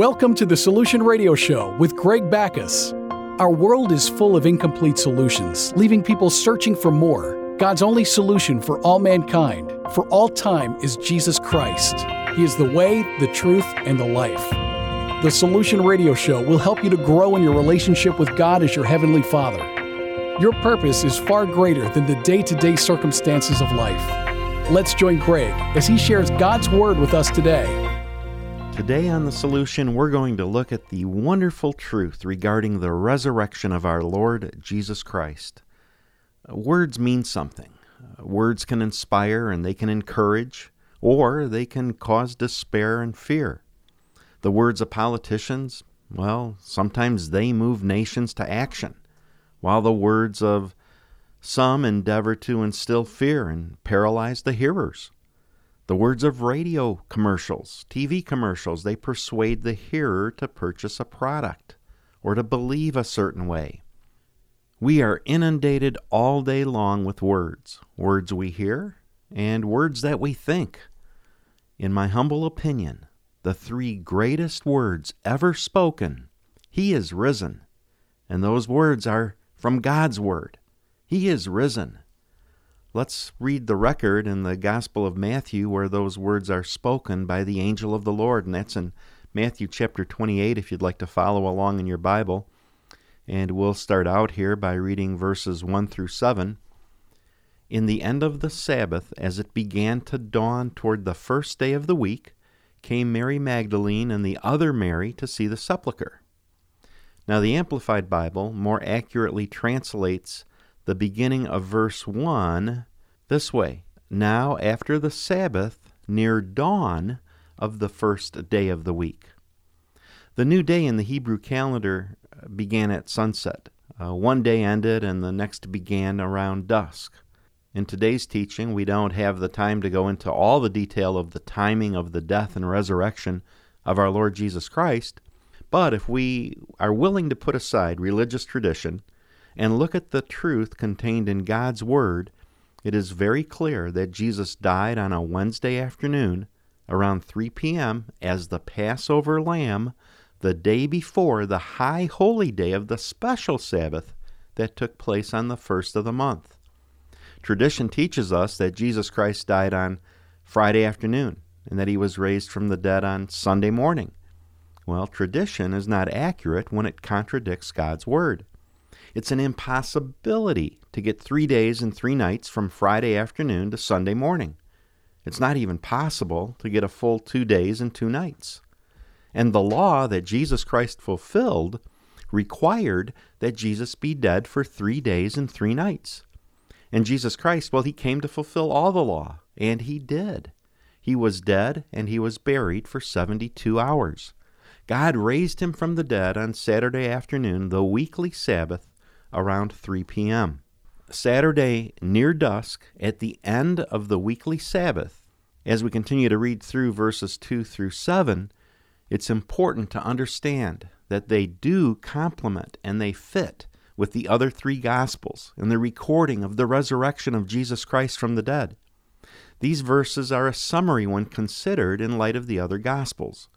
Welcome to the Solution Radio Show with Greg Backus. Our world is full of incomplete solutions, leaving people searching for more. God's only solution for all mankind, for all time, is Jesus Christ. He is the way, the truth, and the life. The Solution Radio Show will help you to grow in your relationship with God as your Heavenly Father. Your purpose is far greater than the day to day circumstances of life. Let's join Greg as he shares God's Word with us today. Today on The Solution, we're going to look at the wonderful truth regarding the resurrection of our Lord Jesus Christ. Words mean something. Words can inspire and they can encourage, or they can cause despair and fear. The words of politicians, well, sometimes they move nations to action, while the words of some endeavor to instill fear and paralyze the hearers. The words of radio commercials, TV commercials, they persuade the hearer to purchase a product or to believe a certain way. We are inundated all day long with words, words we hear and words that we think. In my humble opinion, the three greatest words ever spoken, He is risen. And those words are from God's Word. He is risen. Let's read the record in the Gospel of Matthew where those words are spoken by the angel of the Lord, and that's in Matthew chapter 28 if you'd like to follow along in your Bible. And we'll start out here by reading verses 1 through 7. In the end of the Sabbath, as it began to dawn toward the first day of the week, came Mary Magdalene and the other Mary to see the sepulchre. Now, the Amplified Bible more accurately translates the beginning of verse 1 this way Now, after the Sabbath, near dawn of the first day of the week. The new day in the Hebrew calendar uh, began at sunset. Uh, one day ended and the next began around dusk. In today's teaching, we don't have the time to go into all the detail of the timing of the death and resurrection of our Lord Jesus Christ, but if we are willing to put aside religious tradition and look at the truth contained in God's Word, it is very clear that Jesus died on a Wednesday afternoon around 3 p.m. as the Passover lamb the day before the high holy day of the special Sabbath that took place on the first of the month. Tradition teaches us that Jesus Christ died on Friday afternoon and that he was raised from the dead on Sunday morning. Well, tradition is not accurate when it contradicts God's Word. It's an impossibility to get three days and three nights from Friday afternoon to Sunday morning. It's not even possible to get a full two days and two nights. And the law that Jesus Christ fulfilled required that Jesus be dead for three days and three nights. And Jesus Christ, well, he came to fulfill all the law, and he did. He was dead and he was buried for 72 hours. God raised him from the dead on Saturday afternoon, the weekly Sabbath, around 3 p.m. Saturday near dusk, at the end of the weekly Sabbath, as we continue to read through verses 2 through 7, it's important to understand that they do complement and they fit with the other three Gospels and the recording of the resurrection of Jesus Christ from the dead. These verses are a summary when considered in light of the other Gospels.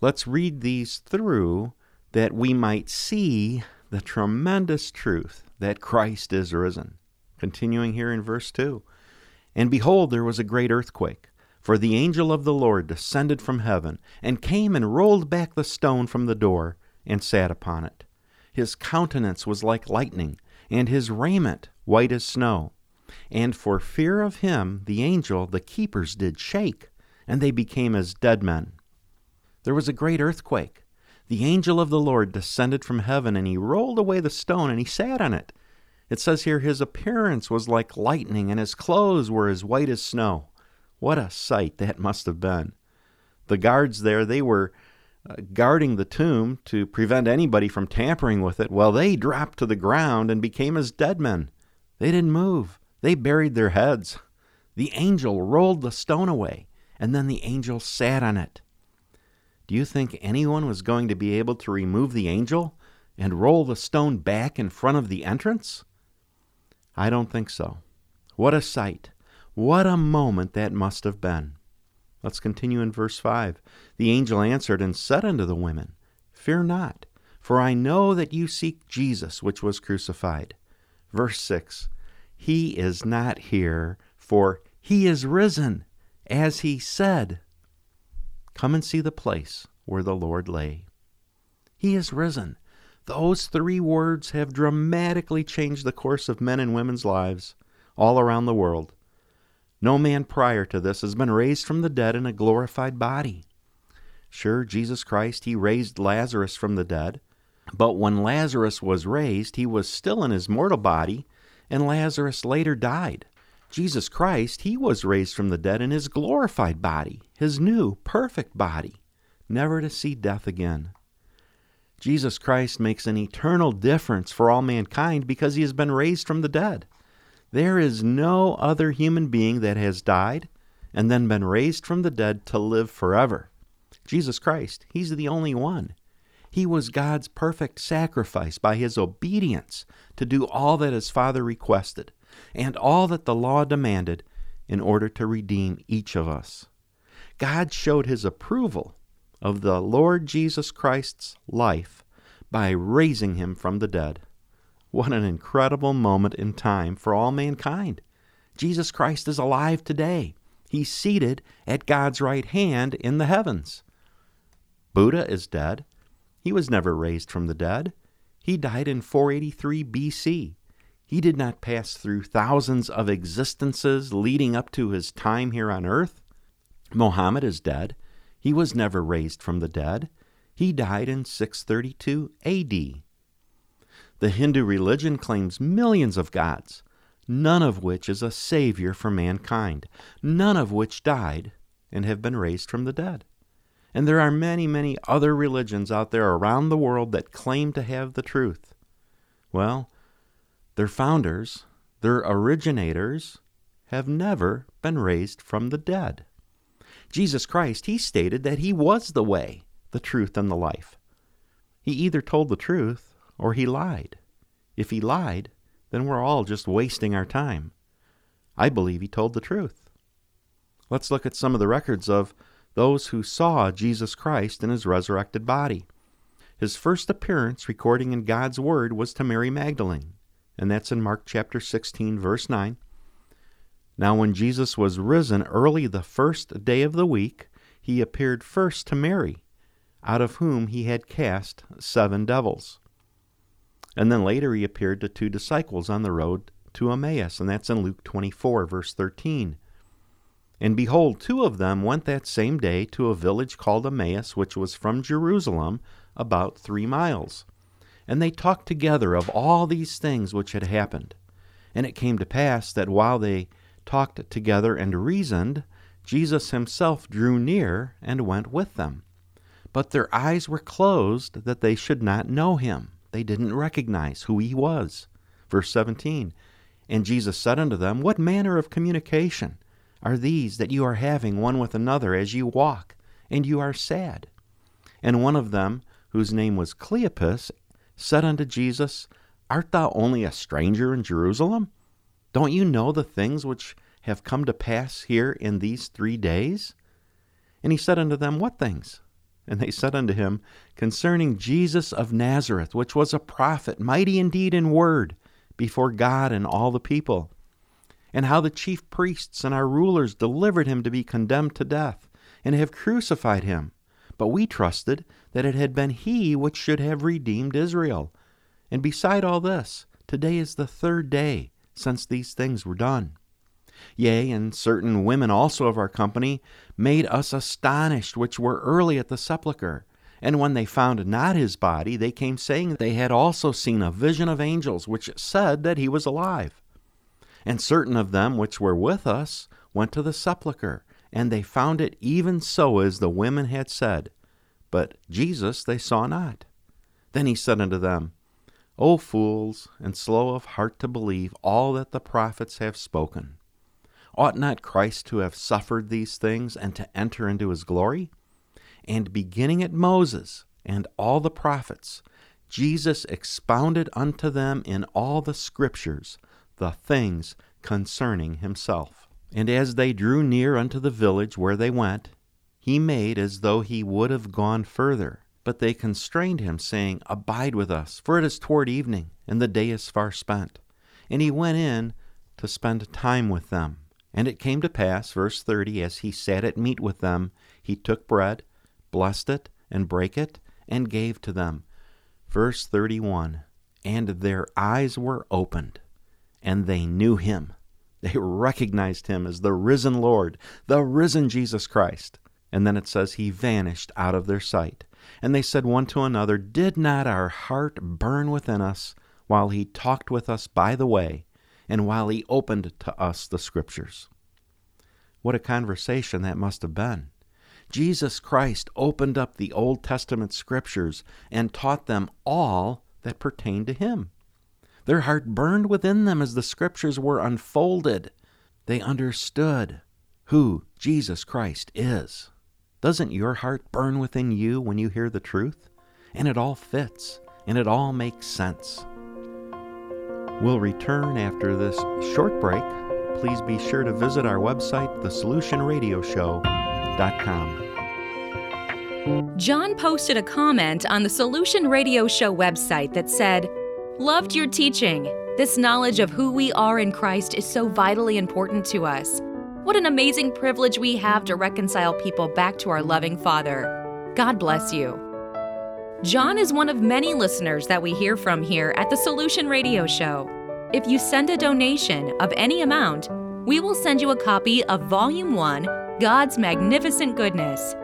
Let's read these through that we might see the tremendous truth that Christ is risen. Continuing here in verse 2 And behold, there was a great earthquake, for the angel of the Lord descended from heaven, and came and rolled back the stone from the door, and sat upon it. His countenance was like lightning, and his raiment white as snow. And for fear of him, the angel, the keepers did shake, and they became as dead men. There was a great earthquake the angel of the Lord descended from heaven, and he rolled away the stone, and he sat on it. It says here, his appearance was like lightning, and his clothes were as white as snow. What a sight that must have been. The guards there, they were uh, guarding the tomb to prevent anybody from tampering with it. Well, they dropped to the ground and became as dead men. They didn't move, they buried their heads. The angel rolled the stone away, and then the angel sat on it. Do you think anyone was going to be able to remove the angel and roll the stone back in front of the entrance? I don't think so. What a sight! What a moment that must have been! Let's continue in verse 5. The angel answered and said unto the women, Fear not, for I know that you seek Jesus, which was crucified. Verse 6 He is not here, for he is risen, as he said. Come and see the place where the Lord lay. He is risen. Those three words have dramatically changed the course of men and women's lives all around the world. No man prior to this has been raised from the dead in a glorified body. Sure, Jesus Christ, He raised Lazarus from the dead, but when Lazarus was raised, he was still in his mortal body, and Lazarus later died. Jesus Christ, He was raised from the dead in His glorified body, His new, perfect body, never to see death again. Jesus Christ makes an eternal difference for all mankind because He has been raised from the dead. There is no other human being that has died and then been raised from the dead to live forever. Jesus Christ, He's the only one. He was God's perfect sacrifice by His obedience to do all that His Father requested and all that the law demanded in order to redeem each of us. God showed His approval of the Lord Jesus Christ's life by raising Him from the dead. What an incredible moment in time for all mankind. Jesus Christ is alive today. He's seated at God's right hand in the heavens. Buddha is dead. He was never raised from the dead. He died in 483 BC. He did not pass through thousands of existences leading up to his time here on earth. Mohammed is dead. He was never raised from the dead. He died in 632 AD. The Hindu religion claims millions of gods, none of which is a savior for mankind, none of which died and have been raised from the dead. And there are many, many other religions out there around the world that claim to have the truth. Well, their founders, their originators, have never been raised from the dead. Jesus Christ, he stated that he was the way, the truth, and the life. He either told the truth or he lied. If he lied, then we're all just wasting our time. I believe he told the truth. Let's look at some of the records of those who saw Jesus Christ in his resurrected body. His first appearance recording in God's Word was to Mary Magdalene, and that's in Mark chapter 16, verse 9. Now, when Jesus was risen early the first day of the week, he appeared first to Mary, out of whom he had cast seven devils. And then later he appeared to two disciples on the road to Emmaus, and that's in Luke 24, verse 13. And behold, two of them went that same day to a village called Emmaus, which was from Jerusalem about three miles. And they talked together of all these things which had happened. And it came to pass that while they talked together and reasoned, Jesus himself drew near and went with them. But their eyes were closed that they should not know him. They didn't recognize who he was. Verse 17 And Jesus said unto them, What manner of communication are these that you are having one with another as you walk, and you are sad? And one of them, whose name was Cleopas, said unto Jesus, Art thou only a stranger in Jerusalem? Don't you know the things which have come to pass here in these three days? And he said unto them, What things? And they said unto him, Concerning Jesus of Nazareth, which was a prophet, mighty indeed in word, before God and all the people, and how the chief priests and our rulers delivered him to be condemned to death, and have crucified him. But we trusted that it had been he which should have redeemed Israel. And beside all this, today is the third day since these things were done. Yea, and certain women also of our company made us astonished, which were early at the sepulchre. And when they found not his body, they came saying they had also seen a vision of angels, which said that he was alive. And certain of them which were with us went to the sepulchre, and they found it even so as the women had said. But Jesus they saw not. Then he said unto them, O fools, and slow of heart to believe all that the prophets have spoken. Ought not Christ to have suffered these things and to enter into his glory? And beginning at Moses and all the prophets, Jesus expounded unto them in all the scriptures the things concerning himself. And as they drew near unto the village where they went, he made as though he would have gone further. But they constrained him, saying, Abide with us, for it is toward evening, and the day is far spent. And he went in to spend time with them. And it came to pass, verse 30, as he sat at meat with them, he took bread, blessed it, and brake it, and gave to them. Verse 31 And their eyes were opened, and they knew him. They recognized him as the risen Lord, the risen Jesus Christ. And then it says, He vanished out of their sight. And they said one to another, Did not our heart burn within us while he talked with us by the way, and while he opened to us the Scriptures? What a conversation that must have been. Jesus Christ opened up the Old Testament Scriptures and taught them all that pertained to him. Their heart burned within them as the Scriptures were unfolded. They understood who Jesus Christ is. Doesn't your heart burn within you when you hear the truth? And it all fits, and it all makes sense. We'll return after this short break. Please be sure to visit our website, thesolutionradioshow.com. John posted a comment on the Solution Radio Show website that said, Loved your teaching. This knowledge of who we are in Christ is so vitally important to us. What an amazing privilege we have to reconcile people back to our loving Father. God bless you. John is one of many listeners that we hear from here at the Solution Radio Show. If you send a donation of any amount, we will send you a copy of Volume 1 God's Magnificent Goodness.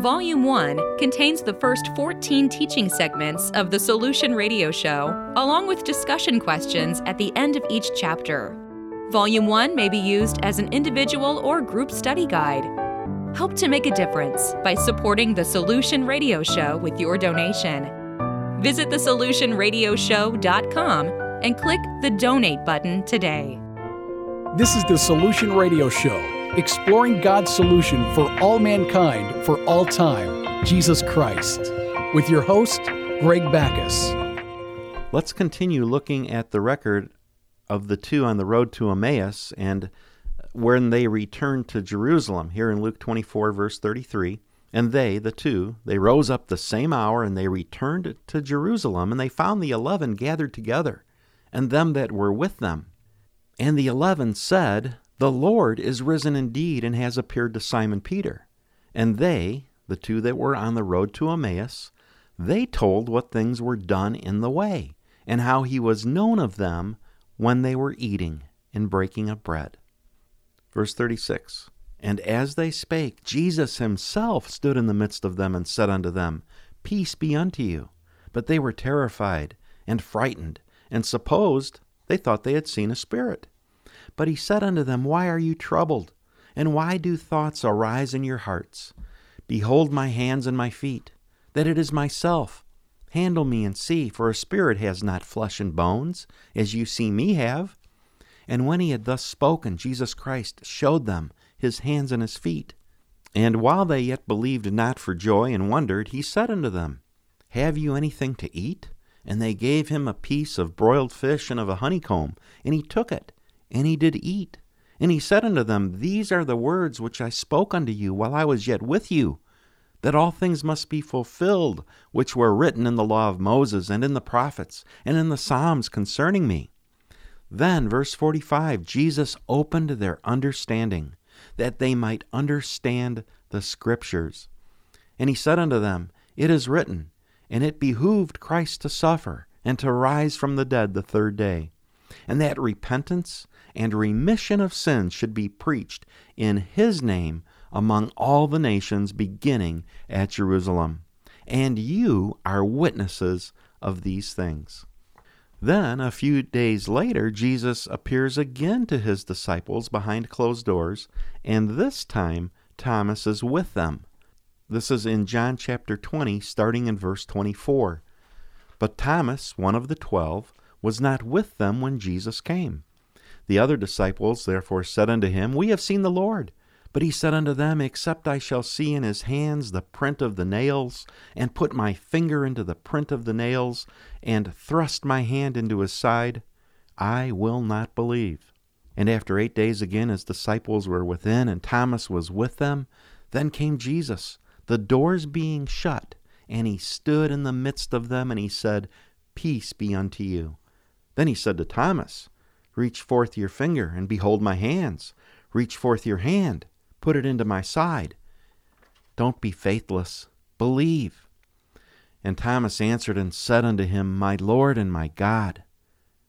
Volume 1 contains the first 14 teaching segments of the Solution Radio Show, along with discussion questions at the end of each chapter. Volume 1 may be used as an individual or group study guide. Help to make a difference by supporting the Solution Radio Show with your donation. Visit thesolutionradioshow.com and click the donate button today. This is the Solution Radio Show, exploring God's solution for all mankind for all time, Jesus Christ, with your host, Greg Backus. Let's continue looking at the record of the two on the road to Emmaus and when they returned to Jerusalem, here in Luke 24, verse 33. And they, the two, they rose up the same hour, and they returned to Jerusalem, and they found the eleven gathered together, and them that were with them. And the eleven said, The Lord is risen indeed, and has appeared to Simon Peter. And they, the two that were on the road to Emmaus, they told what things were done in the way, and how he was known of them when they were eating and breaking of bread. Verse 36 And as they spake, Jesus himself stood in the midst of them and said unto them, Peace be unto you. But they were terrified and frightened, and supposed they thought they had seen a spirit. But he said unto them, Why are you troubled? And why do thoughts arise in your hearts? Behold my hands and my feet, that it is myself. Handle me and see, for a spirit has not flesh and bones, as you see me have. And when he had thus spoken, Jesus Christ showed them his hands and his feet. And while they yet believed not for joy and wondered, he said unto them, Have you anything to eat? And they gave him a piece of broiled fish and of a honeycomb, and he took it, and he did eat. And he said unto them, These are the words which I spoke unto you while I was yet with you that all things must be fulfilled which were written in the law of Moses and in the prophets and in the Psalms concerning me. Then, verse 45, Jesus opened their understanding, that they might understand the Scriptures. And he said unto them, It is written, and it behooved Christ to suffer, and to rise from the dead the third day, and that repentance and remission of sins should be preached in his name among all the nations, beginning at Jerusalem. And you are witnesses of these things. Then, a few days later, Jesus appears again to his disciples behind closed doors, and this time Thomas is with them. This is in John chapter 20, starting in verse 24. But Thomas, one of the twelve, was not with them when Jesus came. The other disciples therefore said unto him, We have seen the Lord. But he said unto them, Except I shall see in his hands the print of the nails, and put my finger into the print of the nails, and thrust my hand into his side, I will not believe. And after eight days again, his disciples were within, and Thomas was with them. Then came Jesus, the doors being shut, and he stood in the midst of them, and he said, Peace be unto you. Then he said to Thomas, Reach forth your finger, and behold my hands. Reach forth your hand, put it into my side. Don't be faithless, believe. And Thomas answered and said unto him, My Lord and my God.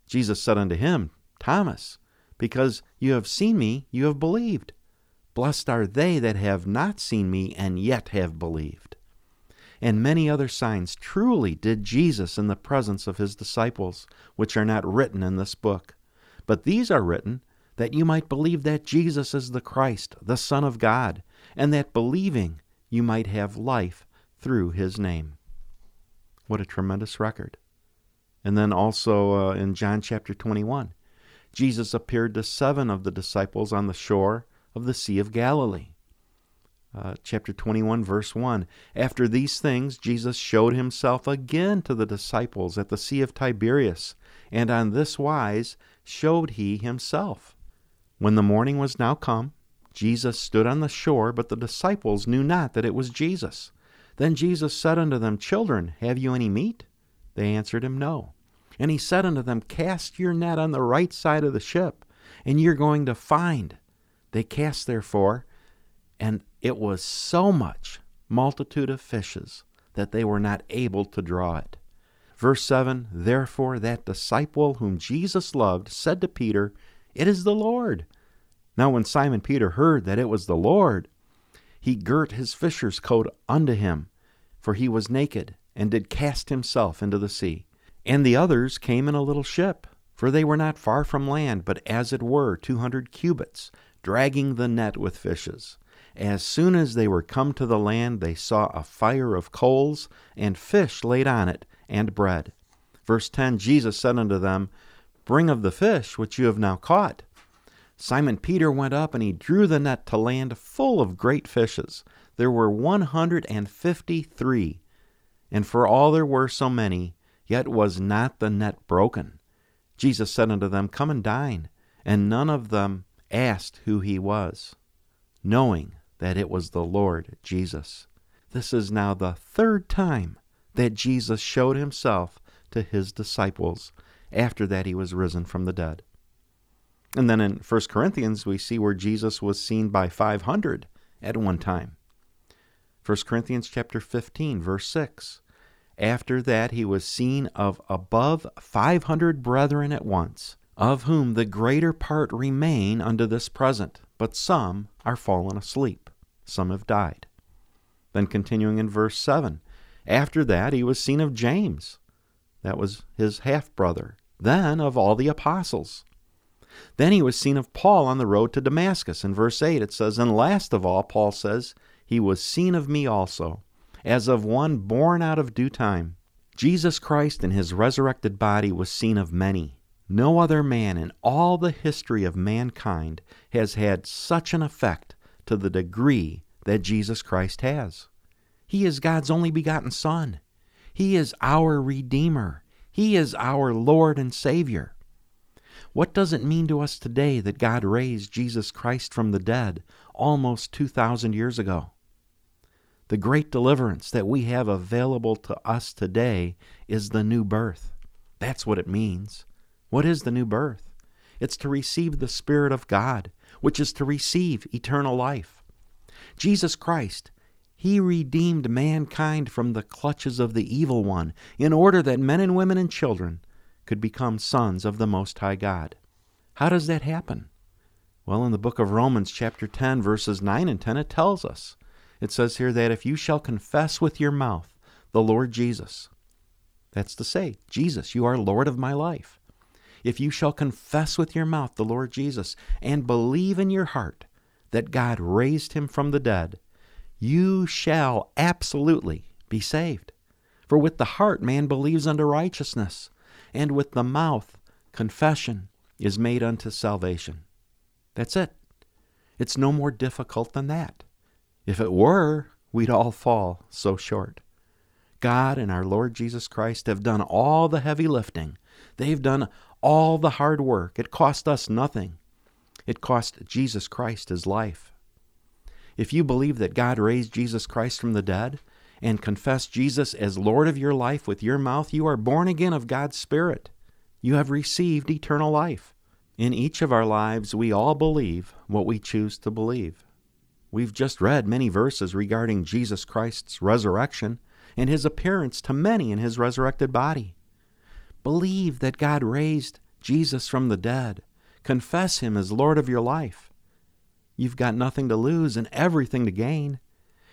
Jesus said unto him, Thomas, because you have seen me, you have believed. Blessed are they that have not seen me and yet have believed. And many other signs truly did Jesus in the presence of his disciples, which are not written in this book. But these are written that you might believe that Jesus is the Christ, the Son of God, and that believing you might have life through his name. What a tremendous record. And then also uh, in John chapter 21, Jesus appeared to seven of the disciples on the shore of the Sea of Galilee. Uh, chapter 21, verse 1. After these things, Jesus showed himself again to the disciples at the Sea of Tiberias, and on this wise showed he himself. When the morning was now come, Jesus stood on the shore, but the disciples knew not that it was Jesus. Then Jesus said unto them, Children, have you any meat? They answered him, No. And he said unto them, Cast your net on the right side of the ship, and you're going to find. They cast therefore, and it was so much multitude of fishes that they were not able to draw it. Verse 7 Therefore that disciple whom Jesus loved said to Peter, It is the Lord. Now when Simon Peter heard that it was the Lord, he girt his fisher's coat unto him, for he was naked, and did cast himself into the sea. And the others came in a little ship, for they were not far from land, but as it were two hundred cubits, dragging the net with fishes. As soon as they were come to the land, they saw a fire of coals, and fish laid on it, and bread. Verse 10 Jesus said unto them, Bring of the fish which you have now caught. Simon Peter went up, and he drew the net to land full of great fishes. There were one hundred and fifty three. And for all there were so many, yet was not the net broken. Jesus said unto them, Come and dine. And none of them asked who he was, knowing that it was the Lord Jesus. This is now the third time that Jesus showed himself to his disciples after that he was risen from the dead. And then in 1 Corinthians, we see where Jesus was seen by 500 at one time. 1 Corinthians chapter 15, verse 6. After that he was seen of above five hundred brethren at once, of whom the greater part remain unto this present, but some are fallen asleep, some have died. Then continuing in verse 7, after that he was seen of James, that was his half brother, then of all the apostles. Then he was seen of Paul on the road to Damascus. In verse 8 it says, And last of all, Paul says, He was seen of me also as of one born out of due time. Jesus Christ in his resurrected body was seen of many. No other man in all the history of mankind has had such an effect to the degree that Jesus Christ has. He is God's only begotten Son. He is our Redeemer. He is our Lord and Savior. What does it mean to us today that God raised Jesus Christ from the dead almost 2,000 years ago? The great deliverance that we have available to us today is the new birth. That's what it means. What is the new birth? It's to receive the Spirit of God, which is to receive eternal life. Jesus Christ, He redeemed mankind from the clutches of the evil one in order that men and women and children could become sons of the Most High God. How does that happen? Well, in the book of Romans, chapter 10, verses 9 and 10, it tells us it says here that if you shall confess with your mouth the Lord Jesus, that's to say, Jesus, you are Lord of my life. If you shall confess with your mouth the Lord Jesus and believe in your heart that God raised him from the dead, you shall absolutely be saved. For with the heart man believes unto righteousness, and with the mouth confession is made unto salvation. That's it. It's no more difficult than that. If it were, we'd all fall so short. God and our Lord Jesus Christ have done all the heavy lifting. They've done all the hard work. It cost us nothing. It cost Jesus Christ his life. If you believe that God raised Jesus Christ from the dead and confess Jesus as Lord of your life with your mouth, you are born again of God's Spirit. You have received eternal life. In each of our lives, we all believe what we choose to believe. We've just read many verses regarding Jesus Christ's resurrection and his appearance to many in his resurrected body. Believe that God raised Jesus from the dead. Confess him as Lord of your life. You've got nothing to lose and everything to gain.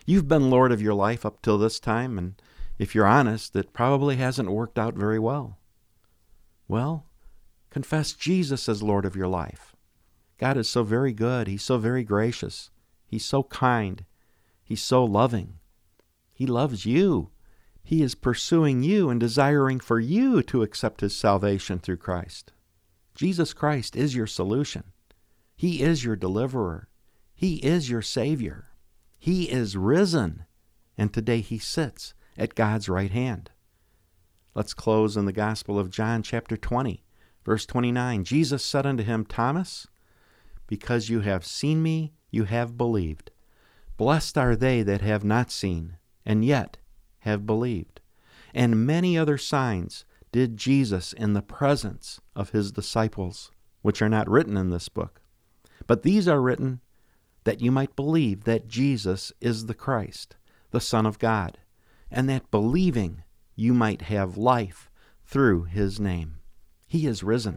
You've been Lord of your life up till this time, and if you're honest, it probably hasn't worked out very well. Well, confess Jesus as Lord of your life. God is so very good. He's so very gracious. He's so kind. He's so loving. He loves you. He is pursuing you and desiring for you to accept His salvation through Christ. Jesus Christ is your solution. He is your deliverer. He is your Savior. He is risen, and today He sits at God's right hand. Let's close in the Gospel of John, chapter 20, verse 29. Jesus said unto him, Thomas, because you have seen me, you have believed. Blessed are they that have not seen, and yet have believed. And many other signs did Jesus in the presence of his disciples, which are not written in this book. But these are written that you might believe that Jesus is the Christ, the Son of God, and that believing you might have life through his name. He is risen.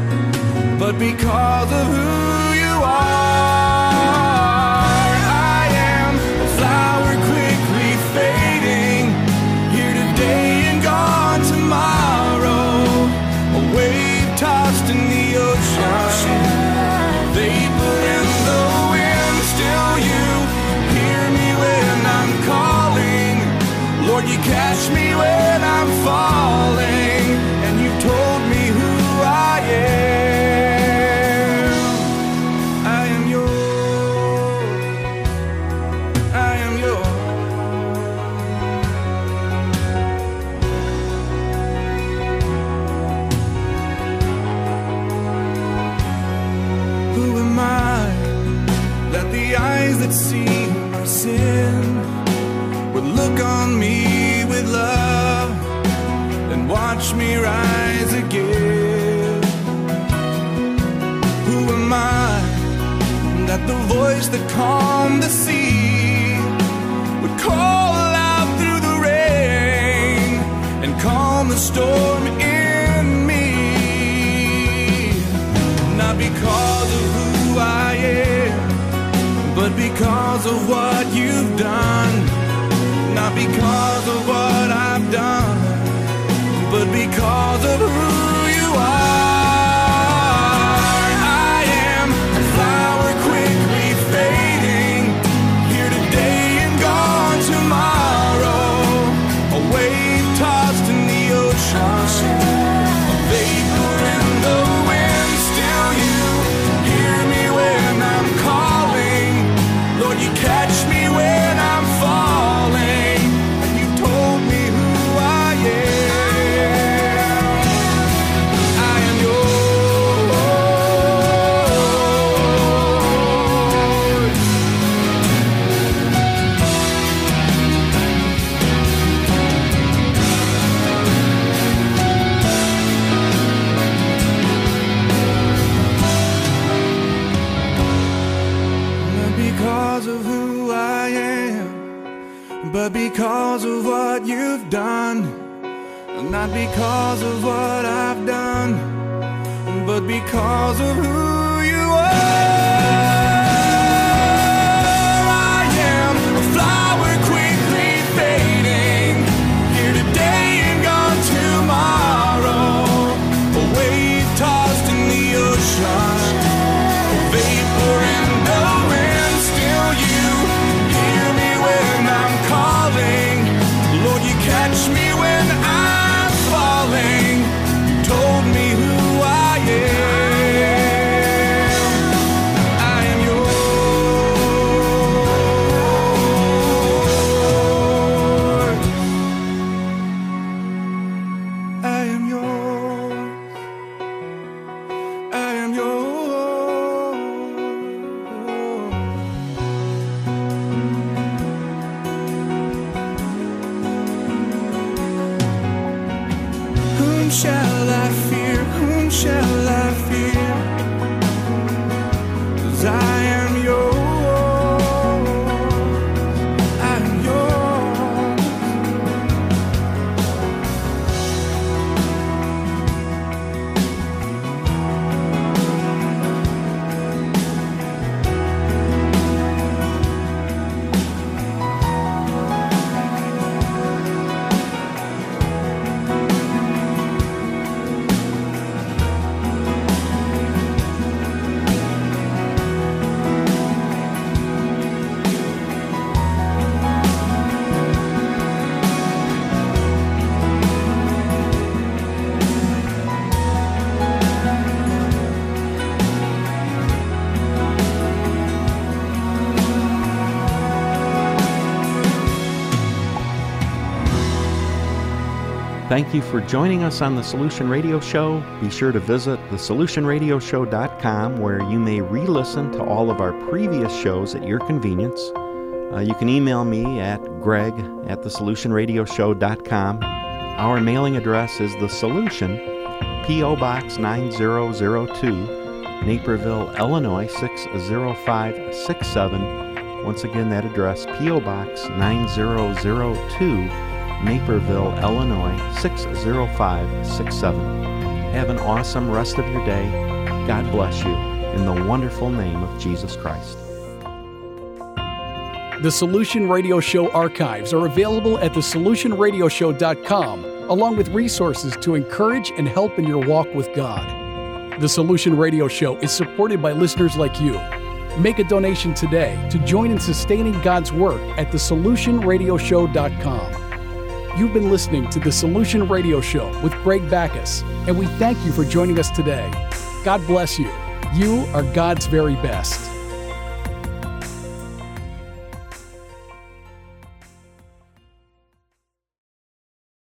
but because of who you are. I am a flower quickly fading, here today and gone tomorrow. A wave tossed in the ocean, vapor in the wind, still you hear me when I'm calling. Lord, you catch me when I'm falling, calmed the sea would call out through the rain and calm the storm in me? Not because of who I am, but because of what you've done. Not because of what I've done, but because of who you are. Not because of what I've done, but because of who Thank you for joining us on the Solution Radio Show. Be sure to visit thesolutionradioshow.com where you may re listen to all of our previous shows at your convenience. Uh, you can email me at greg at thesolutionradioshow.com. Our mailing address is The Solution, P.O. Box 9002, Naperville, Illinois 60567. Once again, that address, P.O. Box 9002. Naperville, Illinois 60567. Have an awesome rest of your day. God bless you in the wonderful name of Jesus Christ. The Solution Radio Show archives are available at thesolutionradioshow.com, along with resources to encourage and help in your walk with God. The Solution Radio Show is supported by listeners like you. Make a donation today to join in sustaining God's work at thesolutionradioshow.com. You've been listening to the Solution Radio Show with Greg Backus, and we thank you for joining us today. God bless you. You are God's very best.